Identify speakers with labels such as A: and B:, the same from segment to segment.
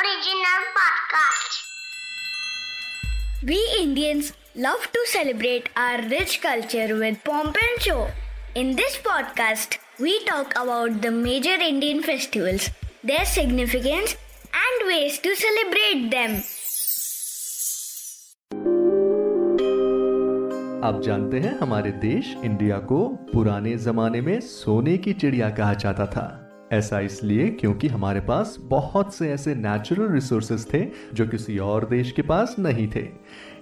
A: Original podcast.
B: We Indians love to celebrate our rich culture with pomp and show. In this podcast, we talk about the major Indian festivals, their significance, and ways to celebrate them.
C: आप जानते हैं हमारे देश India को पुराने जमाने में सोने की चिड़िया कहा जाता था ऐसा इसलिए क्योंकि हमारे पास बहुत से ऐसे नेचुरल रिसोर्सेज थे जो किसी और देश के पास नहीं थे।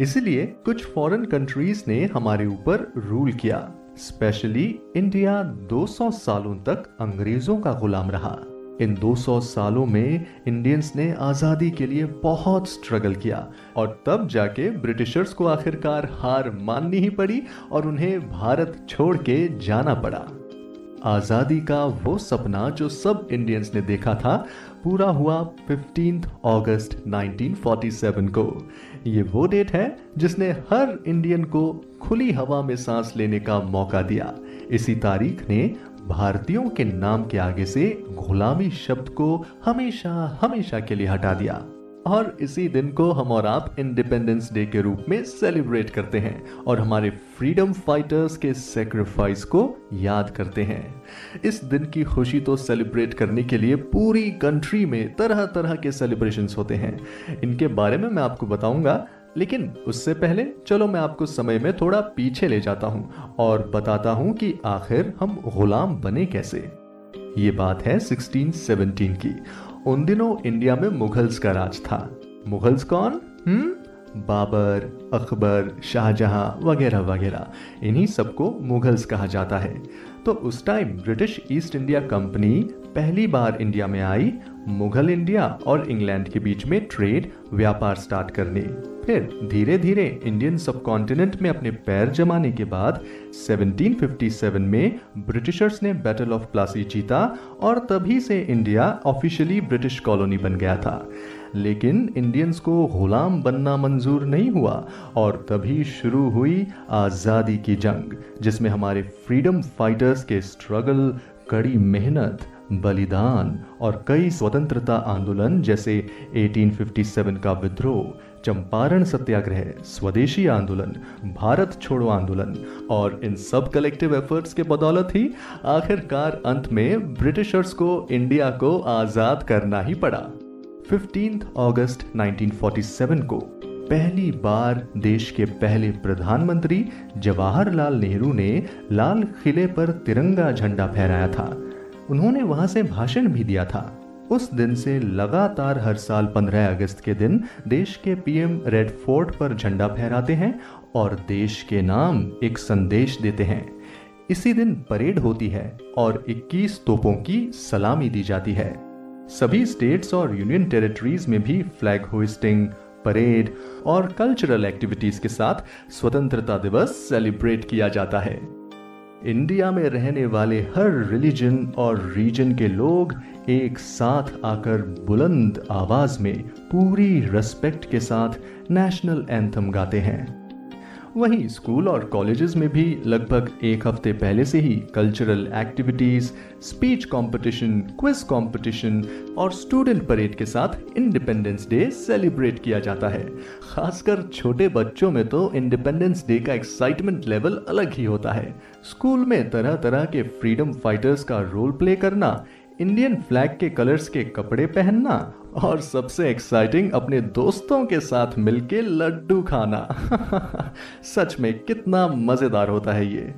C: इसलिए कुछ फॉरेन कंट्रीज़ ने हमारे ऊपर रूल किया। स्पेशली इंडिया 200 सालों तक अंग्रेज़ों का गुलाम रहा। इन 200 सालों में इंडियंस ने आज़ादी के लिए बहुत स्ट्रगल किया और तब जाके ब्रिटिशर्स को आखिरकार हार माननी ही पड़ी और उन्हें भारत छोड़ के जाना पड़ा। आज़ादी का वो सपना जो सब इंडियंस ने देखा था, पूरा हुआ 15 अगस्त 1947 को। ये वो डेट है जिसने हर इंडियन को खुली हवा में सांस लेने का मौका दिया। इसी तारीख ने भारतीयों के नाम के आगे से गुलामी शब्द को हमेशा हमेशा के लिए हटा दिया। और इसी दिन को हम और आप इंडिपेंडेंस डे के रूप में सेलिब्रेट करते हैं और हमारे फ्रीडम फाइटर्स के सेक्रीफाइस को याद करते हैं। इस दिन की खुशी तो सेलिब्रेट करने के लिए पूरी कंट्री में तरह तरह के सेलिब्रेशंस होते हैं। इनके बारे में मैं आपको बताऊँगा, लेकिन उससे पहले चलो मैं आपको समय में थोड़ा पीछे ले जाता हूँ और बताता हूँ कि आखिर हम गुलाम बने कैसे। ये बात है 1617 की। उन दिनों इंडिया में मुगल्स का राज था। मुगल्स कौन? हम्म? बाबर, अकबर, शाहजहां, वगैरह वगैरह। इन्हीं सबको मुगल्स कहा जाता है। तो उस time British East India company पहली बार इंडिया में आई, मुगल इंडिया और इंग्लैंड के बीच में ट्रेड व्यापार स्टार्ट करने। फिर धीरे धीरे इंडियन सब कॉन्टिनेंट में अपने पैर जमाने के बाद 1757 में ब्रिटिशर्स ने बैटल ऑफ़ प्लासी जीता और तभी से इंडिया ऑफिशियली ब्रिटिश कॉलोनी बन गया था। लेकिन इंडियंस को गुलाम बनना मंजूर नहीं हुआ और तभी शुरू हुई आज़ादी की जंग, जिसमें हमारे फ्रीडम फाइटर्स के स्ट्रगल, कड़ी मेहनत, बलिदान और कई स्वतंत्रता आंदोलन, जैसे 1857 का विद्रोह, चंपारण सत्याग्रह, स्वदेशी आंदोलन, भारत छोड़ो आंदोलन और इन सब कलेक्टिव एफर्ट्स के बदौलत ही आखिरकार अंत में ब्रिटिशर्स को इंडिया को आज़ाद करना ही पड़ा। 15 अगस्त 1947 को पहली बार देश के पहले प्रधानमंत्री जवाहरलाल नेहरू ने लाल किले पर तिरंगा झंडा फहराया था। उन्होंने वहाँ से भाषण भी दिया था। उस दिन से लगातार हर साल 15 अगस्त के दिन देश के पीएम रेड फोर्ट पर झंडा फहराते हैं और देश के नाम एक संदेश देते हैं। इसी दिन परेड होती है और 21 तोपों की सलामी दी जाती है। सभी स्टेट्स और यूनियन टेरिटरीज में भी फ्लैग होइस्टिंग परेड और कल्चरल एक्टिविटीज़ के साथ स्वतंत्रता दिवस सेलिब्रेट किया जाता है। इंडिया में रहने वाले हर रिलीजन और रीजन के लोग एक साथ आकर बुलंद आवाज़ में पूरी रेस्पेक्ट के साथ नेशनल एंथम गाते हैं। वहीं स्कूल और कॉलेजेस में भी लगभग एक हफ़्ते पहले से ही cultural activities speech competition quiz competition और स्टूडेंट परेड के साथ इंडिपेंडेंस डे सेलिब्रेट किया जाता है। खासकर छोटे बच्चों में तो इंडिपेंडेंस डे का एक्साइटमेंट लेवल अलग ही होता है। स्कूल में तरह तरह के फ्रीडम फाइटर्स का रोल प्ले करना इंडियन फ्लैग के कलर्स के कपड़े पहनना और सबसे एक्साइटिंग अपने दोस्तों के साथ मिलके लड्डू खाना। सच में कितना मज़ेदार होता है ये।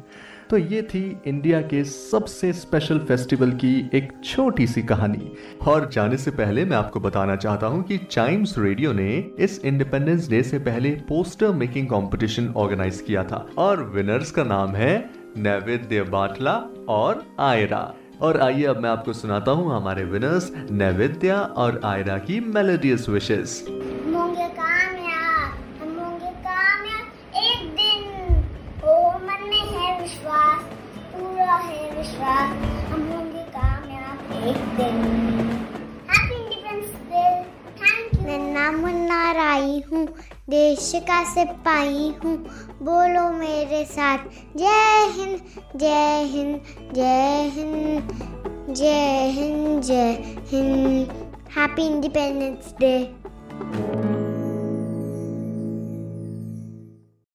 C: तो ये थी इंडिया के सबसे स्पेशल फेस्टिवल की एक छोटी सी कहानी। और जाने से पहले मैं आपको बताना चाहता हूँ कि चाइम्स रेडियो ने इस इंडिपेंडेंस डे से पहले पोस्टर मेकिंग कंपटीशन ऑर्गेनाइज किया था। और विनर्स का नाम है नैवेद्य बाटला और आयरा। और आइए अब मैं आपको सुनाता हूँ हमारे विनर्स नैवेद्या और आयरा की मेलोडियस विशेस
A: होंगे कामयाब हम होंगे कामयाब एक दिन ओ मन में है विश्वास पूरा है विश्वास हम होंगे कामयाब एक दिन। Happy independence day thank you मैं नाम मुन्ना राई हूँ देश का सिपाही हूँ, बोलो मेरे साथ। जय हिंद जय हिंद जय हिंद जय हिंद जय हिंद। Happy independence day